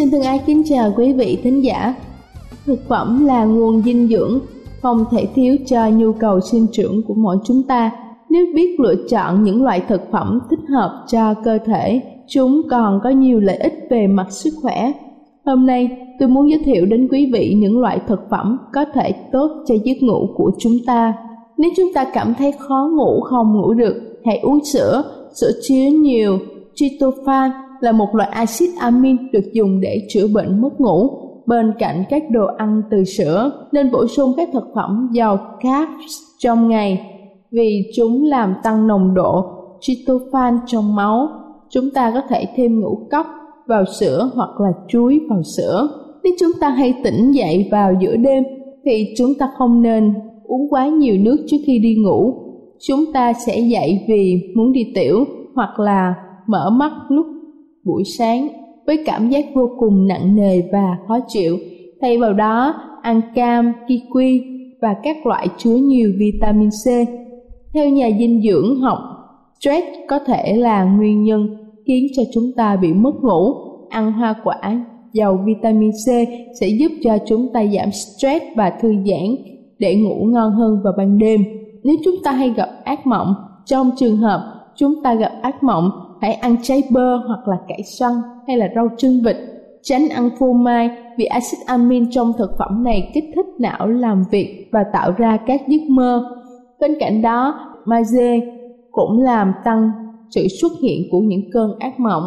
Xin thân ái kính chào quý vị thính giả. Thực phẩm là nguồn dinh dưỡng không thể thiếu cho nhu cầu sinh trưởng của mỗi chúng ta. Nếu biết lựa chọn những loại thực phẩm thích hợp cho cơ thể, chúng còn có nhiều lợi ích về mặt sức khỏe. Hôm nay, tôi muốn giới thiệu đến quý vị những loại thực phẩm có thể tốt cho giấc ngủ của chúng ta. Nếu chúng ta cảm thấy khó ngủ không ngủ được, hãy uống sữa. Sữa chứa nhiều tryptophan là một loại axit amin được dùng để chữa bệnh mất ngủ. Bên cạnh các đồ ăn từ sữa, nên bổ sung các thực phẩm giàu carbs trong ngày. Vì chúng làm tăng nồng độ tryptophan trong máu, chúng ta có thể thêm ngũ cốc vào sữa hoặc là chuối vào sữa. Nếu chúng ta hay tỉnh dậy vào giữa đêm, thì chúng ta không nên uống quá nhiều nước trước khi đi ngủ. Chúng ta sẽ dậy vì muốn đi tiểu hoặc là mở mắt lúc buổi sáng với cảm giác vô cùng nặng nề và khó chịu. Thay vào đó, ăn cam, kiwi và các loại chứa nhiều vitamin C. Theo nhà dinh dưỡng học, stress có thể là nguyên nhân khiến cho chúng ta bị mất ngủ. Ăn hoa quả giàu vitamin C sẽ giúp cho chúng ta giảm stress và thư giãn để ngủ ngon hơn vào ban đêm. Nếu chúng ta hay gặp ác mộng, trong trường hợp chúng ta gặp ác mộng hãy ăn trái bơ hoặc là cải xoăn hay là rau trưng vịt. Tránh ăn phô mai vì axit amin trong thực phẩm này kích thích não làm việc và tạo ra các giấc mơ. Bên cạnh đó, magie cũng làm tăng sự xuất hiện của những cơn ác mộng.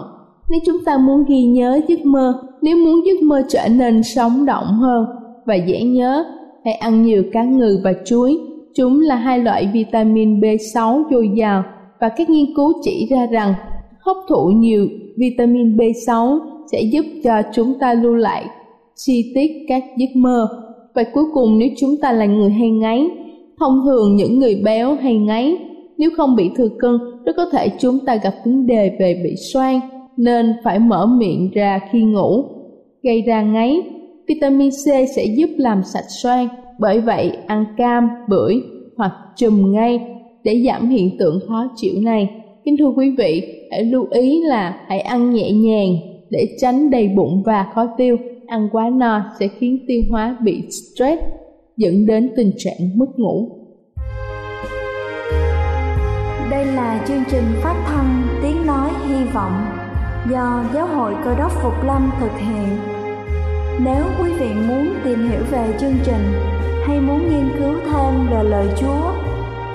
Nếu chúng ta muốn ghi nhớ giấc mơ, nếu muốn giấc mơ trở nên sống động hơn và dễ nhớ, hãy ăn nhiều cá ngừ và chuối. Chúng là hai loại vitamin B6 dồi dào và các nghiên cứu chỉ ra rằng hấp thụ nhiều vitamin B6 sẽ giúp cho chúng ta lưu lại chi tiết các giấc mơ. Và cuối cùng nếu chúng ta là người hay ngáy, thông thường những người béo hay ngáy, nếu không bị thừa cân, rất có thể chúng ta gặp vấn đề về bị xoang, nên phải mở miệng ra khi ngủ, gây ra ngáy. Vitamin C sẽ giúp làm sạch xoang, bởi vậy ăn cam, bưởi hoặc chùm ngay để giảm hiện tượng khó chịu này. Kính thưa quý vị, hãy lưu ý là hãy ăn nhẹ nhàng để tránh đầy bụng và khó tiêu. Ăn quá no sẽ khiến tiêu hóa bị stress, dẫn đến tình trạng mất ngủ. Đây là chương trình phát thanh Tiếng Nói Hy Vọng do Giáo hội Cơ đốc Phục Lâm thực hiện. Nếu quý vị muốn tìm hiểu về chương trình hay muốn nghiên cứu thêm về lời Chúa,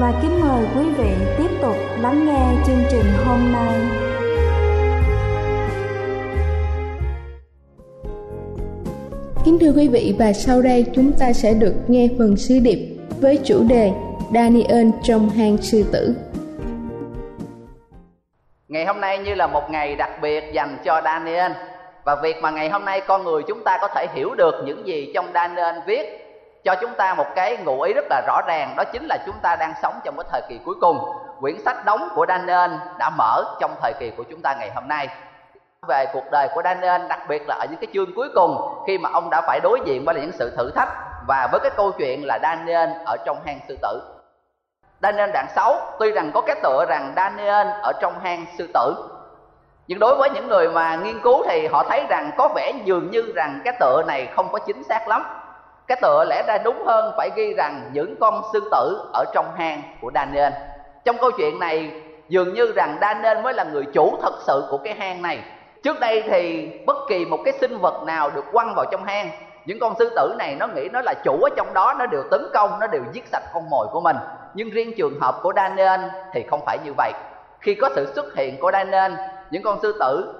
và kính mời quý vị tiếp tục lắng nghe chương trình hôm nay. Kính thưa quý vị và sau đây chúng ta sẽ được nghe phần sứ điệp với chủ đề Daniel trong hang sư tử. Ngày hôm nay như là một ngày đặc biệt dành cho Daniel và việc mà ngày hôm nay con người chúng ta có thể hiểu được những gì trong Daniel viết cho chúng ta một cái ngụ ý rất là rõ ràng, đó chính là chúng ta đang sống trong cái thời kỳ cuối cùng. Quyển sách đóng của Daniel đã mở trong thời kỳ của chúng ta ngày hôm nay. Về cuộc đời của Daniel, đặc biệt là ở những cái chương cuối cùng, khi mà ông đã phải đối diện với những sự thử thách và với cái câu chuyện là Daniel ở trong hang sư tử. Daniel đoạn 6 tuy rằng có cái tựa rằng Daniel ở trong hang sư tử, nhưng đối với những người mà nghiên cứu thì họ thấy rằng có vẻ dường như rằng cái tựa này không có chính xác lắm cái tựa lẽ ra đúng hơn phải ghi rằng những con sư tử ở trong hang của Daniel. Trong câu chuyện này, dường như rằng Daniel mới là người chủ thật sự của cái hang này. Trước đây thì bất kỳ một cái sinh vật nào được quăng vào trong hang, những con sư tử này nó nghĩ nó là chủ ở trong đó, nó đều tấn công, nó đều giết sạch con mồi của mình. Nhưng riêng trường hợp của Daniel thì không phải như vậy. Khi có sự xuất hiện của Daniel, những con sư tử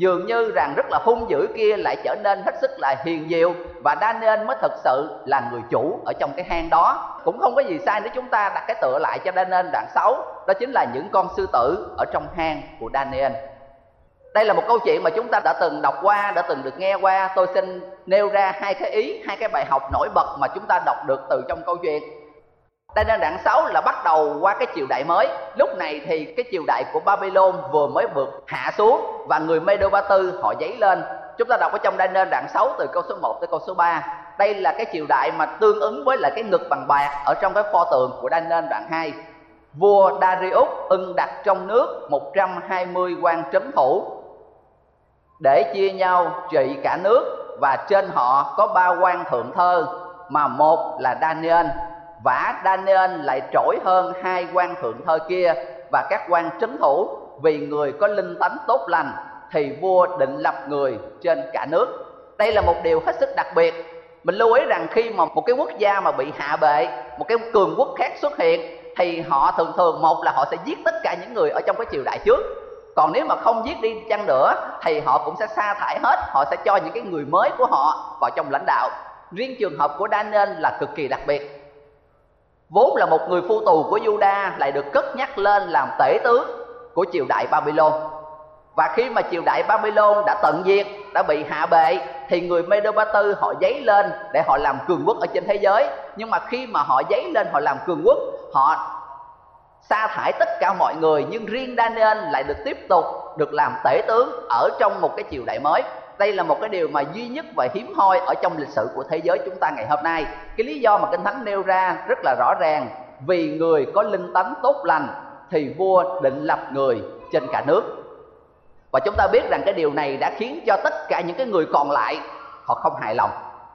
dường như rằng rất là hung dữ kia lại trở nên hết sức là hiền diệu và Daniel mới thực sự là người chủ ở trong cái hang đó. Cũng không có gì sai nếu chúng ta đặt cái tựa lại cho Daniel đoạn 6 đó chính là những con sư tử ở trong hang của Daniel đây là một câu chuyện mà chúng ta đã từng đọc qua, đã từng được nghe qua. Tôi xin nêu ra hai cái ý, hai cái bài học nổi bật mà chúng ta đọc được từ trong câu chuyện đây là đoạn 6 là bắt đầu qua cái triều đại mới. Lúc này thì cái triều đại của Babylon vừa mới vượt hạ xuống Và người Medo Ba Tư họ dấy lên. Chúng ta đọc ở trong Daniel đoạn 6 từ câu số 1 tới câu số 3 Đây là cái triều đại mà tương ứng với lại cái ngực bằng bạc Ở trong cái pho tượng của Daniel đoạn 2 Vua Darius ưng đặt trong nước 120 quan trấn thủ Để chia nhau trị cả nước Và trên họ có ba quan thượng thơ, Mà một là Daniel vả Daniel lại trỗi hơn hai quan thượng thơ kia và các quan trấn thủ. Vì người có linh tánh tốt lành, thì vua định lập người trên cả nước. Đây là một điều hết sức đặc biệt. Mình lưu ý rằng khi mà một cái quốc gia mà bị hạ bệ, một cái cường quốc khác xuất hiện, thì họ thường thường, một là họ sẽ giết tất cả những người ở trong cái triều đại trước. Còn nếu mà không giết đi chăng nữa, thì họ cũng sẽ sa thải hết, họ sẽ cho những cái người mới của họ vào trong lãnh đạo. Riêng trường hợp của Daniel là cực kỳ đặc biệt vốn là một người phu tù của Juda lại được cất nhắc lên làm tể tướng của triều đại Babylon. Và khi mà triều đại Babylon đã tận diệt, đã bị hạ bệ thì người Medo Ba Tư họ dấy lên để họ làm cường quốc ở trên thế giới. Nhưng mà khi mà họ dấy lên họ làm cường quốc, họ sa thải tất cả mọi người nhưng riêng Daniel lại được tiếp tục được làm tể tướng ở trong một cái triều đại mới đây là một cái điều mà duy nhất và hiếm hoi ở trong lịch sử của thế giới chúng ta ngày hôm nay. Cái lý do mà kinh thánh nêu ra rất là rõ ràng. Vì người có linh tánh tốt lành, thì vua định lập người trên cả nước. Và chúng ta biết rằng cái điều này đã khiến cho tất cả những cái người còn lại, họ không hài lòng.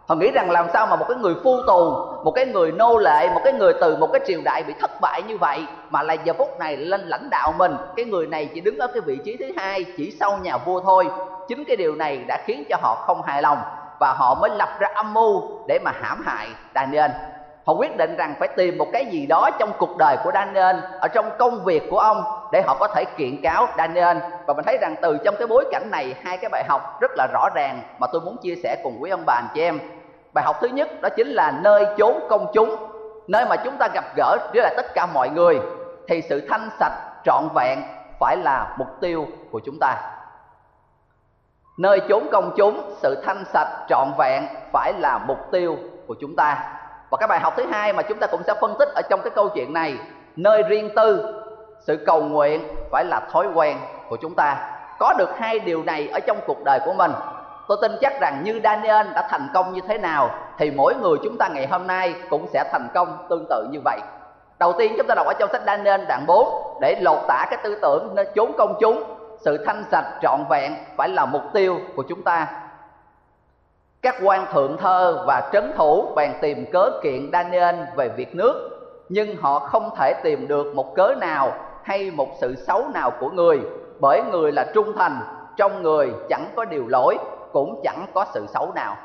Họ nghĩ rằng làm sao mà một cái người phu tù, một cái người nô lệ, một cái người từ một cái triều đại bị thất bại như vậy, mà lại giờ phút này lên lãnh đạo mình, cái người này chỉ đứng ở cái vị trí thứ hai, chỉ sau nhà vua thôi chính cái điều này đã khiến cho họ không hài lòng và họ mới lập ra âm mưu để mà hãm hại Daniel. Họ quyết định rằng phải tìm một cái gì đó trong cuộc đời của Daniel, ở trong công việc của ông để họ có thể kiện cáo Daniel. Và mình thấy rằng từ trong cái bối cảnh này, hai cái bài học rất là rõ ràng mà tôi muốn chia sẻ cùng quý ông bà, anh chị em. Bài học thứ nhất đó chính là nơi chốn công chúng, nơi mà chúng ta gặp gỡ với lại tất cả mọi người, thì sự thanh sạch, trọn vẹn phải là mục tiêu của chúng ta nơi chốn công chúng, sự thanh sạch, trọn vẹn phải là mục tiêu của chúng ta. Và cái bài học thứ hai mà chúng ta cũng sẽ phân tích ở trong cái câu chuyện này, nơi riêng tư, sự cầu nguyện phải là thói quen của chúng ta. Có được hai điều này ở trong cuộc đời của mình, tôi tin chắc rằng như Daniel đã thành công như thế nào, thì mỗi người chúng ta ngày hôm nay cũng sẽ thành công tương tự như vậy. Đầu tiên chúng ta đọc ở trong sách Daniel đoạn 4 để lột tả cái tư tưởng nơi chốn công chúng sự thanh sạch trọn vẹn phải là mục tiêu của chúng ta. Các quan thượng thơ và trấn thủ bèn tìm cớ kiện Daniel về việc nước, nhưng họ không thể tìm được một cớ nào hay một sự xấu nào của người, bởi người là trung thành, trong người chẳng có điều lỗi, cũng chẳng có sự xấu nào.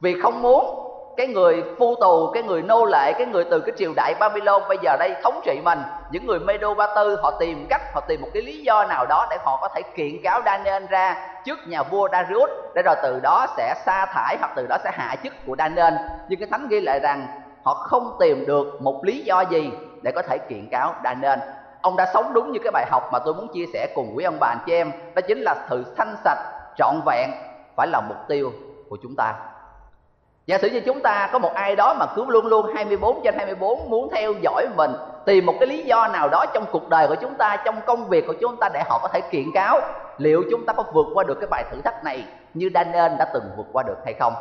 Vì không muốn, cái người phu tù, cái người nô lệ, cái người từ cái triều đại babylon bây giờ đây thống trị mình những người medo ba tư, họ tìm cách, họ tìm một cái lý do nào đó để họ có thể kiện cáo daniel ra trước nhà vua darius, để rồi từ đó sẽ sa thải hoặc từ đó sẽ hạ chức của daniel. Nhưng cái thánh ghi lại rằng họ không tìm được một lý do gì để có thể kiện cáo daniel. Ông đã sống đúng như cái bài học mà tôi muốn chia sẻ cùng quý ông bà, anh chị em. Đó chính là sự thanh sạch, trọn vẹn phải là mục tiêu của chúng ta. Giả sử như chúng ta có một ai đó mà cứ luôn luôn 24 trên 24 muốn theo dõi mình tìm một cái lý do nào đó trong cuộc đời của chúng ta, trong công việc của chúng ta để họ có thể kiện cáo liệu chúng ta có vượt qua được cái bài thử thách này như Daniel đã từng vượt qua được hay không.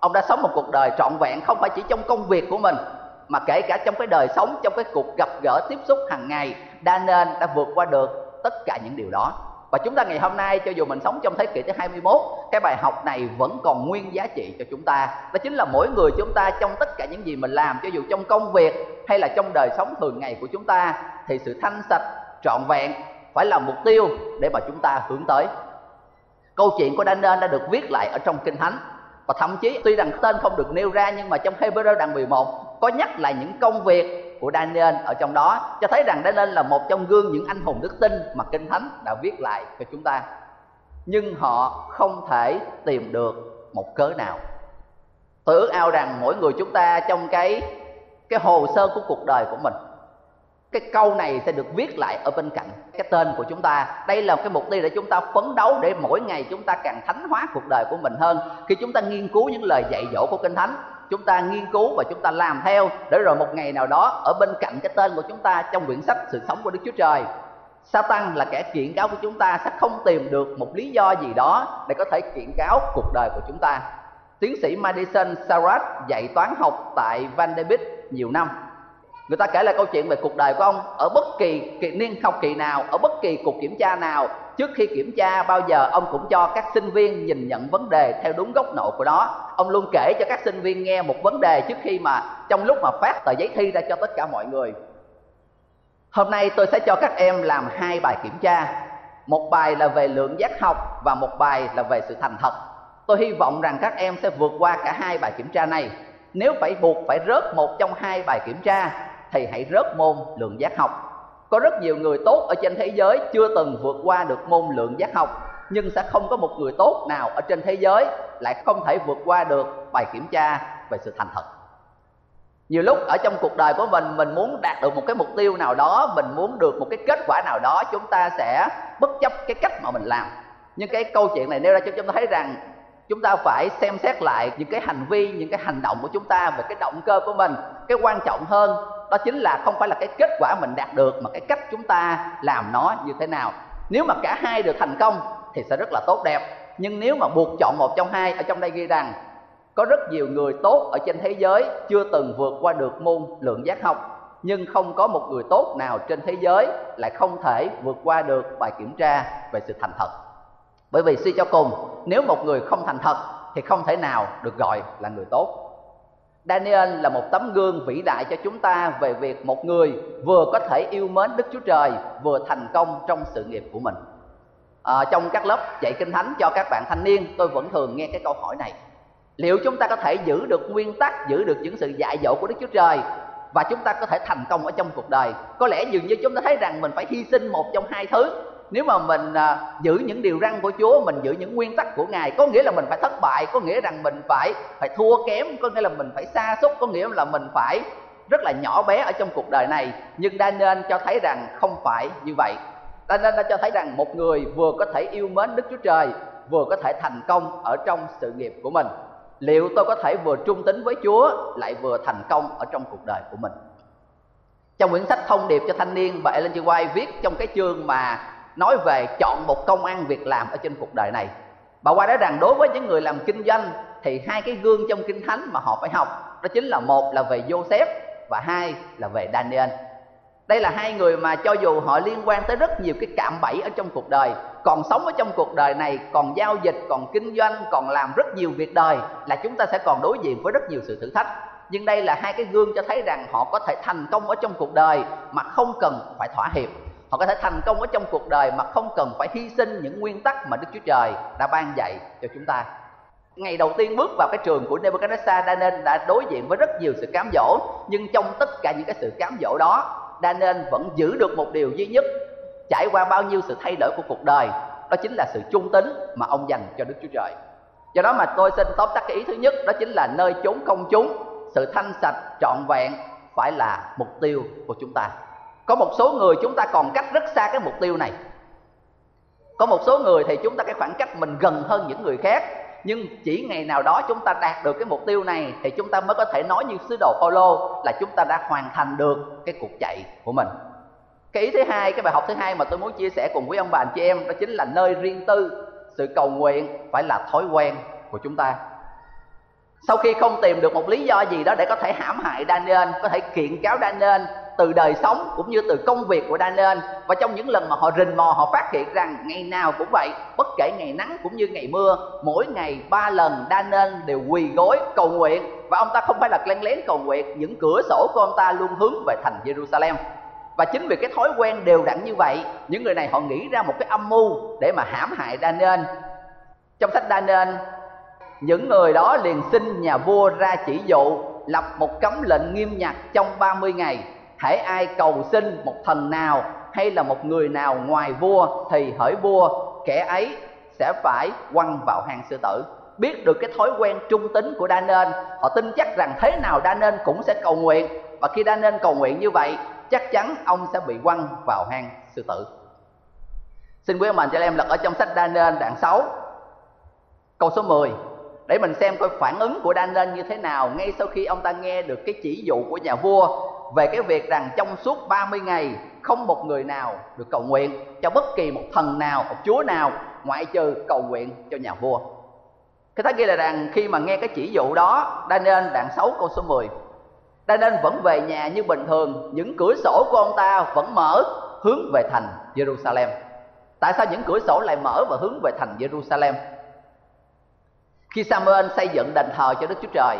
Ông đã sống một cuộc đời trọn vẹn không phải chỉ trong công việc của mình, mà kể cả trong cái đời sống, trong cái cuộc gặp gỡ tiếp xúc hàng ngày, Daniel đã vượt qua được tất cả những điều đó và chúng ta ngày hôm nay, cho dù mình sống trong thế kỷ thứ 21 cái bài học này vẫn còn nguyên giá trị cho chúng ta. Đó chính là mỗi người chúng ta trong tất cả những gì mình làm, cho dù trong công việc hay là trong đời sống thường ngày của chúng ta, thì sự thanh sạch, trọn vẹn phải là mục tiêu để mà chúng ta hướng tới. Câu chuyện của Daniel đã được viết lại ở trong kinh thánh. Và thậm chí, tuy rằng tên không được nêu ra, nhưng mà trong Hebrew đoạn 11 có nhắc lại những công việc của Daniel ở trong đó, cho thấy rằng Daniel là một trong gương những anh hùng đức tin mà kinh thánh đã viết lại cho chúng ta. Nhưng họ không thể tìm được một cớ nào. Tôi ước ao rằng mỗi người chúng ta trong cái cái hồ sơ của cuộc đời của mình, cái câu này sẽ được viết lại ở bên cạnh cái tên của chúng ta. Đây là cái mục tiêu để chúng ta phấn đấu để mỗi ngày chúng ta càng thánh hóa cuộc đời của mình hơn. Khi chúng ta nghiên cứu những lời dạy dỗ của kinh thánh chúng ta nghiên cứu và chúng ta làm theo để rồi một ngày nào đó ở bên cạnh cái tên của chúng ta trong quyển sách sự sống của Đức Chúa Trời Satan là kẻ kiện cáo của chúng ta sẽ không tìm được một lý do gì đó để có thể kiện cáo cuộc đời của chúng ta. Tiến sĩ Madison Sarat dạy toán học tại Vanderbilt nhiều năm. Người ta kể lại câu chuyện về cuộc đời của ông ở bất kỳ kỳ niên học kỳ nào, ở bất kỳ cuộc kiểm tra nào trước khi kiểm tra, bao giờ ông cũng cho các sinh viên nhìn nhận vấn đề theo đúng góc độ của nó ông luôn kể cho các sinh viên nghe một vấn đề trước khi mà, trong lúc mà phát tờ giấy thi ra cho tất cả mọi người. Hôm nay tôi sẽ cho các em làm hai bài kiểm tra. Một bài là về lượng giác học và một bài là về sự thành thật. Tôi hy vọng rằng các em sẽ vượt qua cả hai bài kiểm tra này. Nếu phải buộc phải rớt một trong hai bài kiểm tra, thì hãy rớt môn lượng giác học có rất nhiều người tốt ở trên thế giới chưa từng vượt qua được môn lượng giác học, nhưng sẽ không có một người tốt nào ở trên thế giới lại không thể vượt qua được bài kiểm tra về sự thành thật. Nhiều lúc ở trong cuộc đời của mình mình muốn đạt được một cái mục tiêu nào đó, mình muốn được một cái kết quả nào đó, chúng ta sẽ bất chấp cái cách mà mình làm. Nhưng cái câu chuyện này nêu ra cho chúng ta thấy rằng chúng ta phải xem xét lại những cái hành vi, những cái hành động của chúng ta về cái động cơ của mình. Cái quan trọng hơn đó chính là không phải là cái kết quả mình đạt được, mà cái cách chúng ta làm nó như thế nào. Nếu mà cả hai đều thành công thì sẽ rất là tốt đẹp. Nhưng nếu mà buộc chọn một trong hai ở trong đây ghi rằng, có rất nhiều người tốt ở trên thế giới chưa từng vượt qua được môn lượng giác học, nhưng không có một người tốt nào trên thế giới lại không thể vượt qua được bài kiểm tra về sự thành thật. Bởi vì suy cho cùng, nếu một người không thành thật thì không thể nào được gọi là người tốt. Daniel là một tấm gương vĩ đại cho chúng ta về việc một người vừa có thể yêu mến Đức Chúa Trời vừa thành công trong sự nghiệp của mình. À, trong các lớp dạy kinh thánh cho các bạn thanh niên, tôi vẫn thường nghe cái câu hỏi này: liệu chúng ta có thể giữ được nguyên tắc, giữ được những sự dạy dỗ của Đức Chúa Trời và chúng ta có thể thành công ở trong cuộc đời? Có lẽ dường như chúng ta thấy rằng mình phải hy sinh một trong hai thứ nếu mà mình à, giữ những điều răn của Chúa mình giữ những nguyên tắc của Ngài có nghĩa là mình phải thất bại có nghĩa rằng mình phải phải thua kém có nghĩa là mình phải xa xúc có nghĩa là mình phải rất là nhỏ bé ở trong cuộc đời này. Nhưng Daniel cho thấy rằng không phải như vậy. Daniel đã cho thấy rằng một người vừa có thể yêu mến Đức Chúa Trời vừa có thể thành công ở trong sự nghiệp của mình. Liệu tôi có thể vừa trung tín với Chúa lại vừa thành công ở trong cuộc đời của mình? Trong quyển sách thông điệp cho thanh niên bà Ellen G. White viết trong cái chương mà nói về chọn một công ăn việc làm ở trên cuộc đời này. Bà qua nói rằng đối với những người làm kinh doanh thì hai cái gương trong kinh thánh mà họ phải học, đó chính là một là về Joseph và hai là về Daniel. Đây là hai người mà cho dù họ liên quan tới rất nhiều cái cạm bẫy ở trong cuộc đời, còn sống ở trong cuộc đời này, còn giao dịch, còn kinh doanh, còn làm rất nhiều việc đời là chúng ta sẽ còn đối diện với rất nhiều sự thử thách. Nhưng đây là hai cái gương cho thấy rằng họ có thể thành công ở trong cuộc đời mà không cần phải thỏa hiệp họ có thể thành công ở trong cuộc đời mà không cần phải hy sinh những nguyên tắc mà đức chúa trời đã ban dạy cho chúng ta. Ngày đầu tiên bước vào cái trường của Nebuchadnezzar, Daniel đã đối diện với rất nhiều sự cám dỗ, nhưng trong tất cả những cái sự cám dỗ đó, Daniel vẫn giữ được một điều duy nhất, trải qua bao nhiêu sự thay đổi của cuộc đời, đó chính là sự trung tín mà ông dành cho Đức Chúa Trời. Do đó mà tôi xin tóm tắt cái ý thứ nhất, đó chính là nơi chốn công chúng, sự thanh sạch, trọn vẹn phải là mục tiêu của chúng ta có một số người chúng ta còn cách rất xa cái mục tiêu này. Có một số người thì chúng ta cái khoảng cách mình gần hơn những người khác. Nhưng chỉ ngày nào đó chúng ta đạt được cái mục tiêu này thì chúng ta mới có thể nói như sứ đồ Paulo là chúng ta đã hoàn thành được cái cuộc chạy của mình. Cái ý thứ hai, cái bài học thứ hai mà tôi muốn chia sẻ cùng với ông bà anh chị em đó chính là nơi riêng tư, sự cầu nguyện phải là thói quen của chúng ta. Sau khi không tìm được một lý do gì đó để có thể hãm hại Daniel, có thể kiện cáo Daniel từ đời sống cũng như từ công việc của Daniel. Và trong những lần mà họ rình mò, họ phát hiện rằng ngày nào cũng vậy, bất kể ngày nắng cũng như ngày mưa, mỗi ngày ba lần Daniel đều quỳ gối cầu nguyện. Và ông ta không phải là len lén cầu nguyện, những cửa sổ của ông ta luôn hướng về thành Jerusalem. Và chính vì cái thói quen đều đặn như vậy, những người này họ nghĩ ra một cái âm mưu để mà hãm hại Daniel. Trong sách Daniel, những người đó liền xin nhà vua ra chỉ dụ, lập một cấm lệnh nghiêm ngặt trong 30 ngày hãy ai cầu xin một thần nào hay là một người nào ngoài vua thì hỡi vua, kẻ ấy sẽ phải quăng vào hang sư tử. Biết được cái thói quen trung tính của Daniel họ tin chắc rằng thế nào Daniel cũng sẽ cầu nguyện. Và khi Daniel cầu nguyện như vậy, chắc chắn ông sẽ bị quăng vào hang sư tử. Xin quý ông anh cho em lật ở trong sách Daniel đoạn 6 câu số 10 để mình xem coi phản ứng của Daniel như thế nào ngay sau khi ông ta nghe được cái chỉ dụ của nhà vua về cái việc rằng trong suốt 30 ngày không một người nào được cầu nguyện cho bất kỳ một thần nào, một chúa nào ngoại trừ cầu nguyện cho nhà vua. Cái thứ ghi là rằng khi mà nghe cái chỉ dụ đó, Daniel đoạn 6 câu số 10 Daniel vẫn về nhà như bình thường, những cửa sổ của ông ta vẫn mở hướng về thành Jerusalem. Tại sao những cửa sổ lại mở và hướng về thành Jerusalem? Khi Samuel xây dựng đền thờ cho Đức Chúa Trời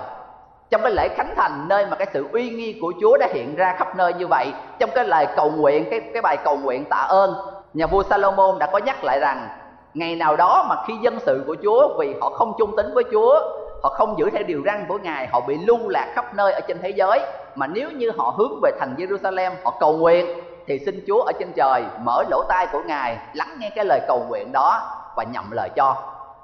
trong cái lễ khánh thành, nơi mà cái sự uy nghi của Chúa đã hiện ra khắp nơi như vậy, trong cái lời cầu nguyện, cái cái bài cầu nguyện tạ ơn, nhà vua Salomon đã có nhắc lại rằng, ngày nào đó mà khi dân sự của Chúa, vì họ không trung tín với Chúa, họ không giữ theo điều răn của Ngài, họ bị lưu lạc khắp nơi ở trên thế giới, mà nếu như họ hướng về thành Jerusalem, họ cầu nguyện, thì xin Chúa ở trên trời mở lỗ tai của Ngài, lắng nghe cái lời cầu nguyện đó và nhậm lời cho.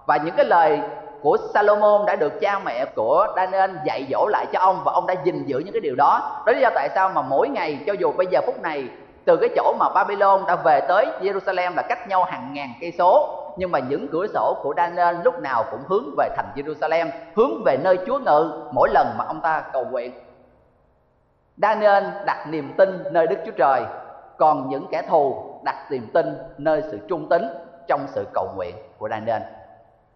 Và những cái lời của Salomon đã được cha mẹ của Daniel dạy dỗ lại cho ông và ông đã gìn giữ những cái điều đó. Đó là lý do tại sao mà mỗi ngày, cho dù bây giờ phút này, từ cái chỗ mà Babylon đã về tới Jerusalem là cách nhau hàng ngàn cây số, nhưng mà những cửa sổ của Daniel lúc nào cũng hướng về thành Jerusalem, hướng về nơi Chúa ngự mỗi lần mà ông ta cầu nguyện. Daniel đặt niềm tin nơi Đức Chúa Trời, còn những kẻ thù đặt niềm tin nơi sự trung tín trong sự cầu nguyện của Daniel.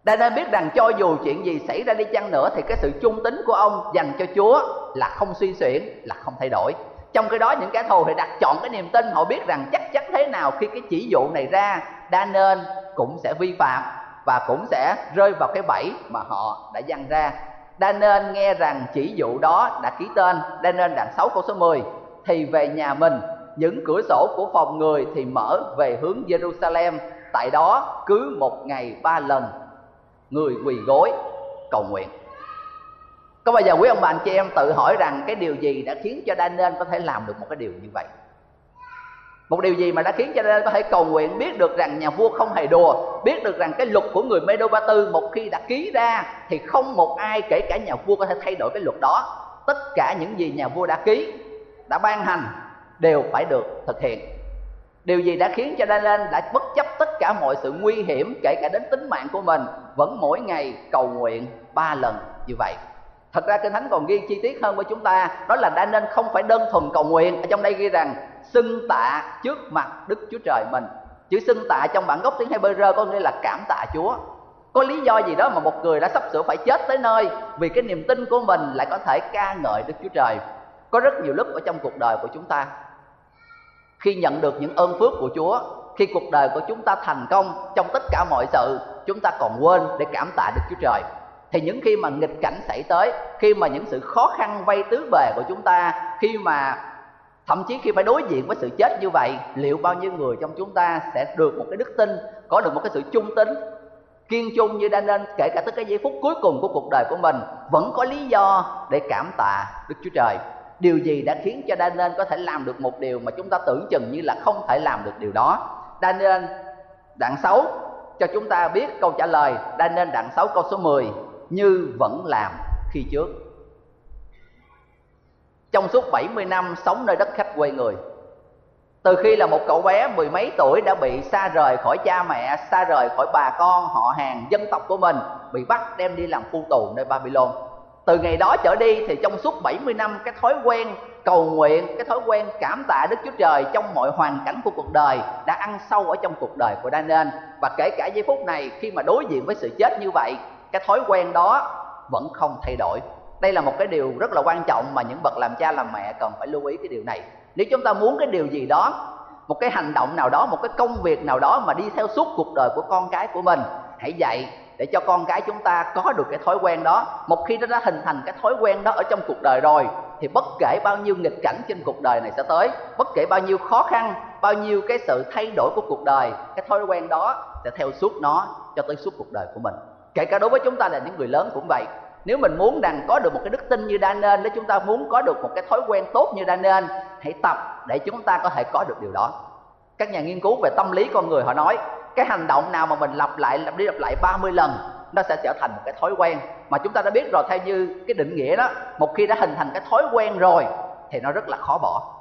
Đa nên biết rằng cho dù chuyện gì xảy ra đi chăng nữa thì cái sự trung tín của ông dành cho Chúa là không suy xuyển, là không thay đổi. Trong cái đó những kẻ thù thì đặt chọn cái niềm tin họ biết rằng chắc chắn thế nào khi cái chỉ dụ này ra đa nên cũng sẽ vi phạm và cũng sẽ rơi vào cái bẫy mà họ đã dăng ra. Đa nên nghe rằng chỉ dụ đó đã ký tên, đa nên đoạn 6 câu số 10 thì về nhà mình những cửa sổ của phòng người thì mở về hướng Jerusalem tại đó cứ một ngày ba lần người quỳ gối, cầu nguyện. Có bao giờ quý ông bà, anh chị em tự hỏi rằng cái điều gì đã khiến cho Daniel có thể làm được một cái điều như vậy? Một điều gì mà đã khiến cho Daniel có thể cầu nguyện, biết được rằng nhà vua không hề đùa, biết được rằng cái luật của người Medo Ba Tư một khi đã ký ra thì không một ai kể cả nhà vua có thể thay đổi cái luật đó. Tất cả những gì nhà vua đã ký, đã ban hành đều phải được thực hiện điều gì đã khiến cho Daniel đã bất chấp tất cả mọi sự nguy hiểm, kể cả đến tính mạng của mình, vẫn mỗi ngày cầu nguyện ba lần như vậy? Thật ra kinh thánh còn ghi chi tiết hơn với chúng ta, đó là Daniel không phải đơn thuần cầu nguyện. Ở trong đây ghi rằng, xưng tạ trước mặt đức chúa trời mình. Chữ xưng tạ trong bản gốc tiếng Hebrew có nghĩa là cảm tạ chúa. Có lý do gì đó mà một người đã sắp sửa phải chết tới nơi vì cái niềm tin của mình lại có thể ca ngợi đức chúa trời? Có rất nhiều lúc ở trong cuộc đời của chúng ta khi nhận được những ơn phước của Chúa, khi cuộc đời của chúng ta thành công trong tất cả mọi sự, chúng ta còn quên để cảm tạ Đức Chúa Trời. Thì những khi mà nghịch cảnh xảy tới, khi mà những sự khó khăn vây tứ bề của chúng ta, khi mà thậm chí khi phải đối diện với sự chết như vậy, liệu bao nhiêu người trong chúng ta sẽ được một cái đức tin, có được một cái sự trung tín kiên trung như Daniel, kể cả tới cái giây phút cuối cùng của cuộc đời của mình, vẫn có lý do để cảm tạ Đức Chúa Trời? Điều gì đã khiến cho Daniel có thể làm được một điều mà chúng ta tưởng chừng như là không thể làm được điều đó? Daniel, đoạn 6 cho chúng ta biết câu trả lời. Daniel, đoạn 6 câu số 10 như vẫn làm khi trước. Trong suốt 70 năm sống nơi đất khách quê người, từ khi là một cậu bé mười mấy tuổi đã bị xa rời khỏi cha mẹ, xa rời khỏi bà con, họ hàng, dân tộc của mình, bị bắt đem đi làm phu tù nơi Babylon từ ngày đó trở đi thì trong suốt 70 năm, cái thói quen cầu nguyện, cái thói quen cảm tạ Đức Chúa Trời trong mọi hoàn cảnh của cuộc đời đã ăn sâu ở trong cuộc đời của Daniel. Và kể cả giây phút này khi mà đối diện với sự chết như vậy, cái thói quen đó vẫn không thay đổi. Đây là một cái điều rất là quan trọng mà những bậc làm cha làm mẹ cần phải lưu ý cái điều này. Nếu chúng ta muốn cái điều gì đó, một cái hành động nào đó, một cái công việc nào đó mà đi theo suốt cuộc đời của con cái của mình, hãy dạy để cho con cái chúng ta có được cái thói quen đó. Một khi nó đã hình thành cái thói quen đó ở trong cuộc đời rồi, thì bất kể bao nhiêu nghịch cảnh trên cuộc đời này sẽ tới, bất kể bao nhiêu khó khăn, bao nhiêu cái sự thay đổi của cuộc đời, cái thói quen đó sẽ theo suốt nó cho tới suốt cuộc đời của mình. Kể cả đối với chúng ta là những người lớn cũng vậy. Nếu mình muốn rằng có được một cái đức tin như Daniel, nếu chúng ta muốn có được một cái thói quen tốt như Daniel, hãy tập để chúng ta có thể có được điều đó. Các nhà nghiên cứu về tâm lý con người họ nói cái hành động nào mà mình lặp lại lặp đi lặp lại 30 lần nó sẽ trở thành một cái thói quen. Mà chúng ta đã biết rồi theo như cái định nghĩa đó một khi đã hình thành cái thói quen rồi thì nó rất là khó bỏ.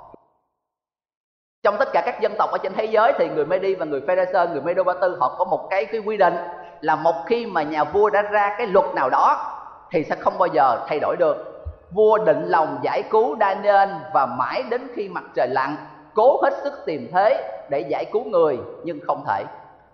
Trong tất cả các dân tộc ở trên thế giới thì người Medi và người Pharisee, người Medo Ba Tư họ có một cái cái quy định là một khi mà nhà vua đã ra cái luật nào đó thì sẽ không bao giờ thay đổi được. Vua định lòng giải cứu Daniel và mãi đến khi mặt trời lặn cố hết sức tìm thế để giải cứu người nhưng không thể.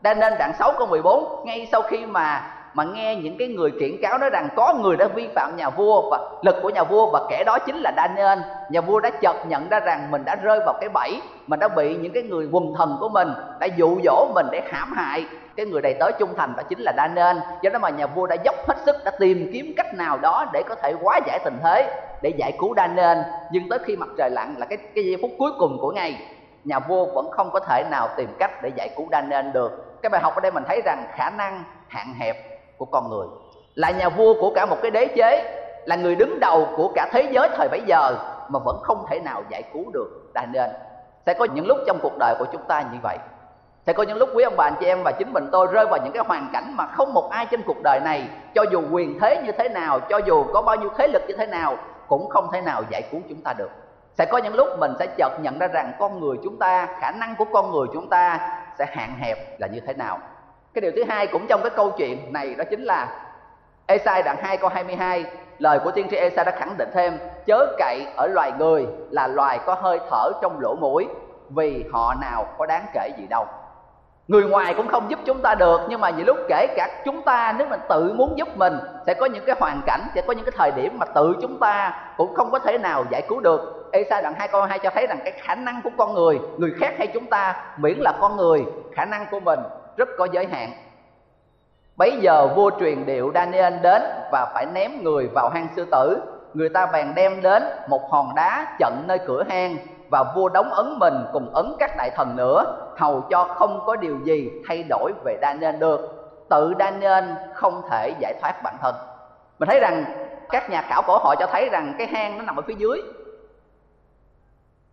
Daniel đoạn 6 câu 14 ngay sau khi mà mà nghe những cái người kiện cáo nói rằng có người đã vi phạm nhà vua và lực của nhà vua và kẻ đó chính là Daniel nhà vua đã chợt nhận ra rằng mình đã rơi vào cái bẫy mình đã bị những cái người quần thần của mình đã dụ dỗ mình để hãm hại. Cái người đầy tớ trung thành đó chính là Daniel do đó mà nhà vua đã dốc hết sức, đã tìm kiếm cách nào đó để có thể hóa giải tình thế, để giải cứu Daniel nhưng tới khi mặt trời lặn là cái cái giây phút cuối cùng của ngày, nhà vua vẫn không có thể nào tìm cách để giải cứu Daniel được cái bài học ở đây mình thấy rằng khả năng hạn hẹp của con người là nhà vua của cả một cái đế chế, là người đứng đầu của cả thế giới thời bấy giờ mà vẫn không thể nào giải cứu được Daniel. Sẽ có những lúc trong cuộc đời của chúng ta như vậy. Sẽ có những lúc quý ông bà, anh chị em và chính mình tôi rơi vào những cái hoàn cảnh mà không một ai trên cuộc đời này, cho dù quyền thế như thế nào, cho dù có bao nhiêu thế lực như thế nào, cũng không thể nào giải cứu chúng ta được. Sẽ có những lúc mình sẽ chợt nhận ra rằng con người chúng ta, khả năng của con người chúng ta sẽ hạn hẹp là như thế nào. Cái điều thứ hai cũng trong cái câu chuyện này đó chính là Esai đoạn 2 câu 22 lời của tiên tri Esai đã khẳng định thêm, chớ cậy ở loài người là loài có hơi thở trong lỗ mũi, vì họ nào có đáng kể gì đâu. Người ngoài cũng không giúp chúng ta được, nhưng mà nhiều lúc kể cả chúng ta, nếu mình tự muốn giúp mình, sẽ có những cái hoàn cảnh, sẽ có những cái thời điểm mà tự chúng ta cũng không có thể nào giải cứu được. Esa đoạn hai câu hai cho thấy rằng cái khả năng của con người người khác hay chúng ta miễn là con người, khả năng của mình rất có giới hạn. Bấy giờ vua truyền điệu Daniel đến và phải ném người vào hang sư tử. Người ta bèn đem đến một hòn đá chận nơi cửa hang và vua đóng ấn mình cùng ấn các đại thần nữa, hầu cho không có điều gì thay đổi về Daniel được. Tự Daniel không thể giải thoát bản thân. Mình thấy rằng các nhà khảo cổ họ cho thấy rằng cái hang nó nằm ở phía dưới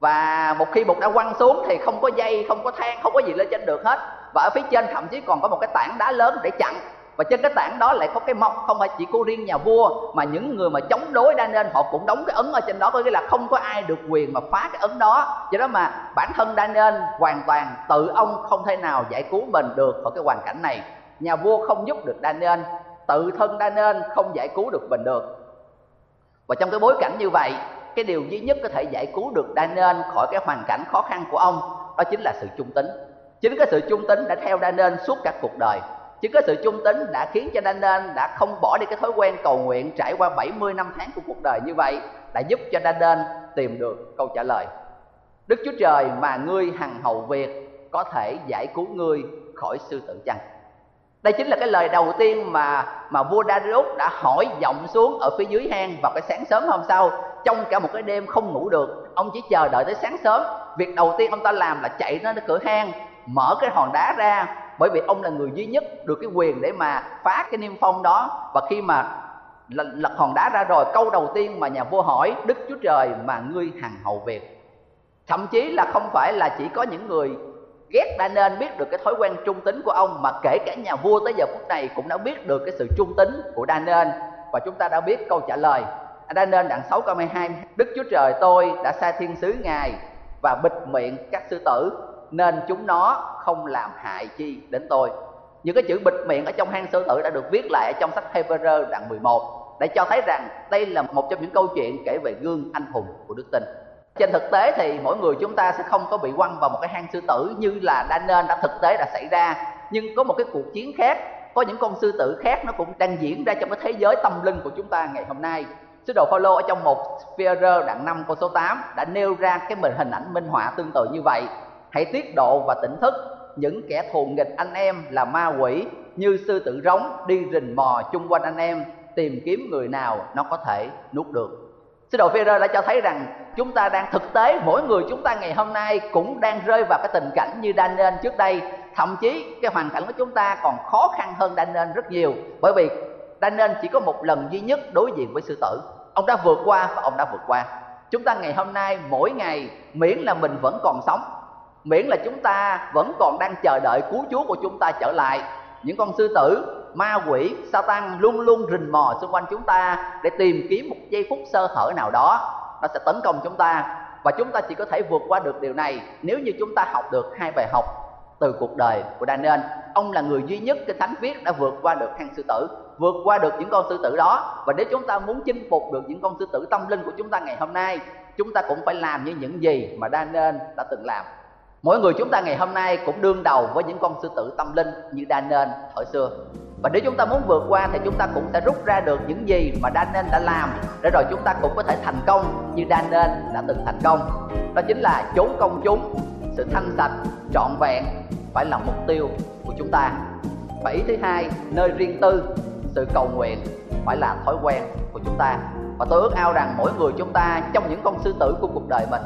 và một khi bụt đã quăng xuống thì không có dây, không có thang không có gì lên trên được hết. Và ở phía trên thậm chí còn có một cái tảng đá lớn để chặn. Và trên cái tảng đó lại có cái mọc không phải chỉ cô riêng nhà vua, mà những người mà chống đối đa nên họ cũng đóng cái ấn ở trên đó, có nghĩa là không có ai được quyền mà phá cái ấn đó. Do đó mà bản thân đa nên hoàn toàn tự ông không thể nào giải cứu mình được ở cái hoàn cảnh này. Nhà vua không giúp được đa nên, tự thân đa nên không giải cứu được mình được. Và trong cái bối cảnh như vậy cái điều duy nhất có thể giải cứu được Daniel khỏi cái hoàn cảnh khó khăn của ông, đó chính là sự trung tín chính cái sự trung tín đã theo Daniel suốt cả cuộc đời. Chính cái sự trung tín đã khiến cho Daniel đã không bỏ đi cái thói quen cầu nguyện trải qua 70 năm tháng của cuộc đời như vậy, đã giúp cho Daniel tìm được câu trả lời. Đức Chúa Trời mà ngươi hằng hầu việc có thể giải cứu ngươi khỏi sư tử chăng? Đây chính là cái lời đầu tiên mà mà vua Darius đã hỏi giọng xuống ở phía dưới hang vào cái sáng sớm hôm sau trong cả một cái đêm không ngủ được, ông chỉ chờ đợi tới sáng sớm. Việc đầu tiên ông ta làm là chạy ra cửa hang, mở cái hòn đá ra, bởi vì ông là người duy nhất được cái quyền để mà phá cái niêm phong đó. Và khi mà lật hòn đá ra rồi, câu đầu tiên mà nhà vua hỏi, đức chúa trời mà ngươi hằng hậu việc thậm chí là không phải là chỉ có những người ghét đã nên biết được cái thói quen trung tính của ông, mà kể cả nhà vua tới giờ phút này cũng đã biết được cái sự trung tính của đa nên. Và chúng ta đã biết câu trả lời đã nên đoạn 6 câu 12 Đức Chúa Trời tôi đã sai thiên sứ Ngài và bịt miệng các sư tử, nên chúng nó không làm hại chi đến tôi. Những cái chữ bịt miệng ở trong hang sư tử đã được viết lại trong sách Hebrew đoạn 11 để cho thấy rằng đây là một trong những câu chuyện kể về gương anh hùng của đức tin. Trên thực tế thì mỗi người chúng ta sẽ không có bị quăng vào một cái hang sư tử như là đã nên, đã thực tế đã xảy ra. Nhưng có một cái cuộc chiến khác, có những con sư tử khác nó cũng đang diễn ra trong cái thế giới tâm linh của chúng ta ngày hôm nay. Sứ đồ Phaolô ở trong một Phi-rơ đoạn 5 câu số 8 đã nêu ra cái mình hình ảnh minh họa tương tự như vậy. Hãy tiết độ và tỉnh thức những kẻ thù nghịch anh em là ma quỷ, như sư tử rống đi rình mò chung quanh anh em, tìm kiếm người nào nó có thể nuốt được. Sứ đồ Phi-rơ đã cho thấy rằng chúng ta đang thực tế, mỗi người chúng ta ngày hôm nay cũng đang rơi vào cái tình cảnh như Daniel trước đây thậm chí cái hoàn cảnh của chúng ta còn khó khăn hơn Daniel rất nhiều, bởi vì Daniel chỉ có một lần duy nhất đối diện với sư tử ông đã vượt qua và ông đã vượt qua. Chúng ta ngày hôm nay, mỗi ngày, miễn là mình vẫn còn sống, miễn là chúng ta vẫn còn đang chờ đợi cứu chúa của chúng ta trở lại, những con sư tử, ma quỷ sa tăng luôn luôn rình mò xung quanh chúng ta để tìm kiếm một giây phút sơ hở nào đó, nó sẽ tấn công chúng ta. Và chúng ta chỉ có thể vượt qua được điều này nếu như chúng ta học được hai bài học từ cuộc đời của Daniel. Ông là người duy nhất cái thánh viết đã vượt qua được hang sư tử vượt qua được những con sư tử đó. Và nếu chúng ta muốn chinh phục được những con sư tử tâm linh của chúng ta ngày hôm nay, chúng ta cũng phải làm như những gì mà Daniel đã từng làm. Mỗi người chúng ta ngày hôm nay cũng đương đầu với những con sư tử tâm linh như Daniel thời xưa. Và nếu chúng ta muốn vượt qua thì chúng ta cũng sẽ rút ra được những gì mà Daniel đã làm. Để rồi chúng ta cũng có thể thành công như Daniel đã từng thành công. Đó chính là chốn công chúng, sự thanh sạch, trọn vẹn phải là mục tiêu của chúng ta. Và ý thứ hai, nơi riêng tư sự cầu nguyện phải là thói quen của chúng ta. Và tôi ước ao rằng mỗi người chúng ta trong những con sư tử của cuộc đời mình,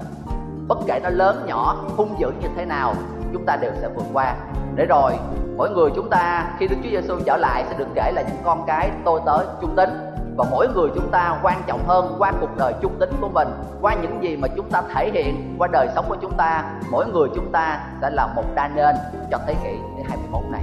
bất kể nó lớn nhỏ, hung dữ như thế nào, chúng ta đều sẽ vượt qua. Để rồi, mỗi người chúng ta khi Đức Chúa Giêsu trở lại sẽ được kể là những con cái tôi tới trung tín. Và mỗi người chúng ta quan trọng hơn qua cuộc đời trung tính của mình, qua những gì mà chúng ta thể hiện qua đời sống của chúng ta, mỗi người chúng ta sẽ là một đa nên cho thế kỷ thứ 21 này.